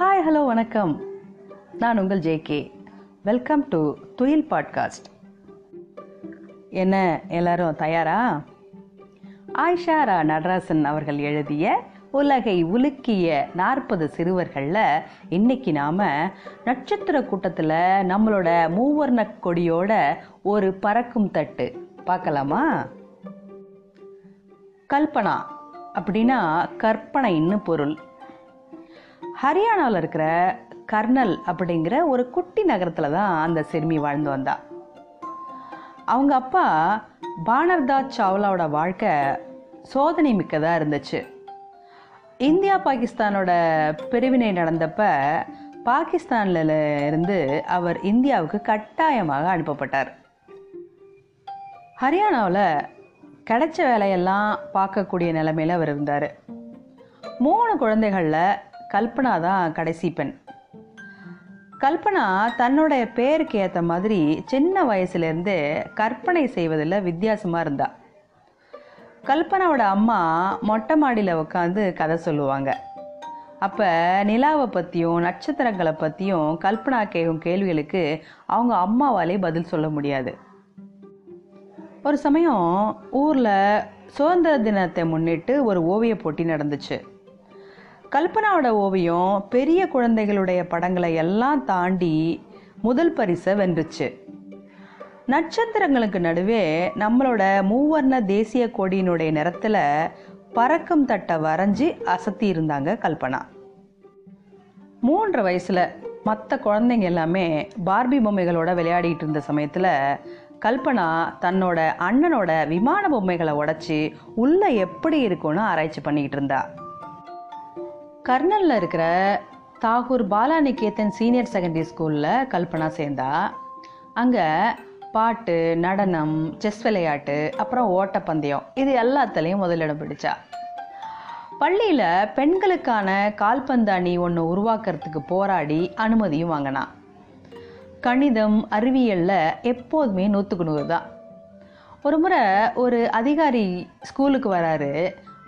Hi hello வணக்கம். நான் உங்கள் ஜேகே வெல்கம் டு துயில் பாட்காஸ்ட் என்ன எல்லாரும் தயாரா? ஆயிஷாரா நடராசன் அவர்கள் எழுதிய உலகை உலுக்கிய நாற்பது சிறுவர்களில் இன்னைக்கு நாம் நட்சத்திர கூட்டத்தில் நம்மளோட மூவர்ண கொடியோட ஒரு பறக்கும் தட்டு பார்க்கலாமா? கல்பனா அப்படின்னா கற்பனைன்னு பொருள். ஹரியானாவில் இருக்கிற கர்னல் அப்படிங்கிற ஒரு குட்டி நகரத்தில் தான் அந்த சிறுமி வாழ்ந்து வந்தா. அவங்க அப்பா பானர்தாஸ் சாவ்லாவோட வாழ்க்கை சோதனை மிக்கதாக இருந்துச்சு. இந்தியா பாகிஸ்தானோட பிரிவினை நடந்தப்ப பாகிஸ்தானில் இருந்து அவர் இந்தியாவுக்கு கட்டாயமாக அனுப்பப்பட்டார். ஹரியானாவில் கிடைச்ச வேலையெல்லாம் பார்க்கக்கூடிய நிலைமையில் அவர் இருந்தார். மூணு குழந்தைகளில் கல்பனா தான் கடைசி பெண். கல்பனா தன்னுடைய பேருக்கு ஏற்ற மாதிரி சின்ன வயசுலேருந்து கற்பனை செய்வதில் வித்தியாசமாக இருந்தா. கல்பனாவோட அம்மா மொட்டை மாடியில் உட்காந்து கதை சொல்லுவாங்க. அப்போ நிலாவை பற்றியும் நட்சத்திரங்களை பற்றியும் கல்பனா கேட்கும் கேள்விகளுக்கு அவங்க அம்மாவாலே பதில் சொல்ல முடியாது. ஒரு சமயம் ஊரில் சுதந்திர தினத்தை முன்னிட்டு ஒரு ஓவிய போட்டி நடந்துச்சு. கல்பனாவோட ஓவியம் பெரிய குழந்தைகளுடைய படங்களை எல்லாம் தாண்டி முதல் பரிசை வென்றுச்சு. நட்சத்திரங்களுக்கு நடுவே நம்மளோட மூவர்ண தேசிய கொடியினுடைய நிறத்தில் பறக்கும் தட்டை வரைஞ்சி அசத்தி இருந்தாங்க கல்பனா. மூன்று வயசில் மற்ற குழந்தைங்க எல்லாமே பார்பி பொம்மைகளோட விளையாடிட்டு இருந்த சமயத்தில் கல்பனா தன்னோட அண்ணனோட விமான பொம்மைகளை உடச்சி உள்ளே எப்படி இருக்கும்னு ஆராய்ச்சி பண்ணிக்கிட்டு இருந்தா. கர்னலில் இருக்கிற தாகூர் பாலாநிகேதன் சீனியர் செகண்டரி ஸ்கூலில் கல்பனா சேர்ந்தா. அங்கே பாட்டு நடனம் செஸ் விளையாட்டு அப்புறம் ஓட்டப்பந்தயம் இது எல்லாத்துலேயும் முதலிடம் பிடிச்சா. பள்ளியில் பெண்களுக்கான கால்பந்து அணி ஒன்று உருவாக்குறதுக்கு போராடி அனுமதியும் வாங்கினா. கணிதம் அறிவியலில் எப்போதுமே நூற்றுக்கு நூறு தான். ஒரு முறை ஒரு அதிகாரி ஸ்கூலுக்கு வராரு.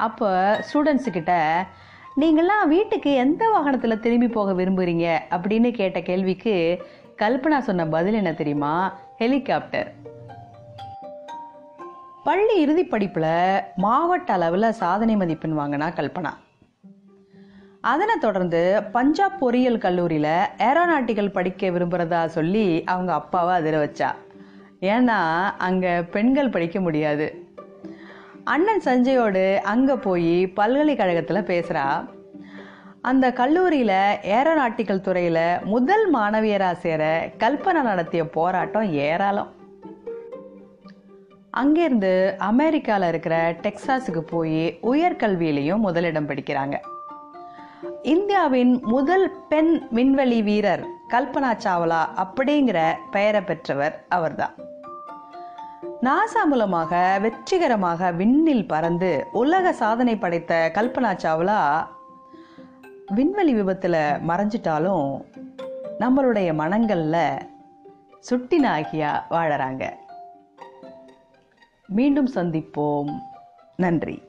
அப்போ ஸ்டூடெண்ட்ஸுக்கிட்ட நீங்களாம் வீட்டுக்கு எந்த வாகனத்தில் திரும்பி போக விரும்புகிறீங்க அப்படின்னு கேட்ட கேள்விக்கு கல்பனா சொன்ன பதில் என்ன தெரியுமா? ஹெலிகாப்டர். பள்ளி இறுதி படிப்பில் மாவட்ட அளவில் சாதனை மதிப்பெண் வாங்கினா கல்பனா. அதனை தொடர்ந்து பஞ்சாப் பொறியியல் கல்லூரியில் ஏரோநாட்டிக்கல் படிக்க விரும்புகிறதா சொல்லி அவங்க அப்பாவை அதிர வச்சா. ஏன்னா அங்கே பெண்கள் படிக்க முடியாது. அண்ணன் சஞ்சயோடு அங்கே போய் பல்கலைக்கழகத்தில் பேசுகிறா அந்த கல்லூரியில் ஏரோநாட்டிக்கல் துறையில் முதல் மாணவியராக சேர கல்பனா நடத்திய போராட்டம் ஏராளம். அங்கேருந்து அமெரிக்காவில் இருக்கிற டெக்சாஸுக்கு போய் உயர்கல்வியிலையும் முதலிடம் படிக்கிறாங்க. இந்தியாவின் முதல் பெண் விண்வெளி வீரர் கல்பனா சாவ்லா அப்படிங்கிற பெயரை பெற்றவர் அவர்தான். நாசா மூலமாக வெற்றிகரமாக விண்ணில் பறந்து உலக சாதனை படைத்த கல்பனா சாவ்லா விண்வெளி விபத்தில் மறைஞ்சிட்டாலும் நம்மளுடைய மனங்களில் சுட்டினாகியா வாழறாங்க. மீண்டும் சந்திப்போம். நன்றி.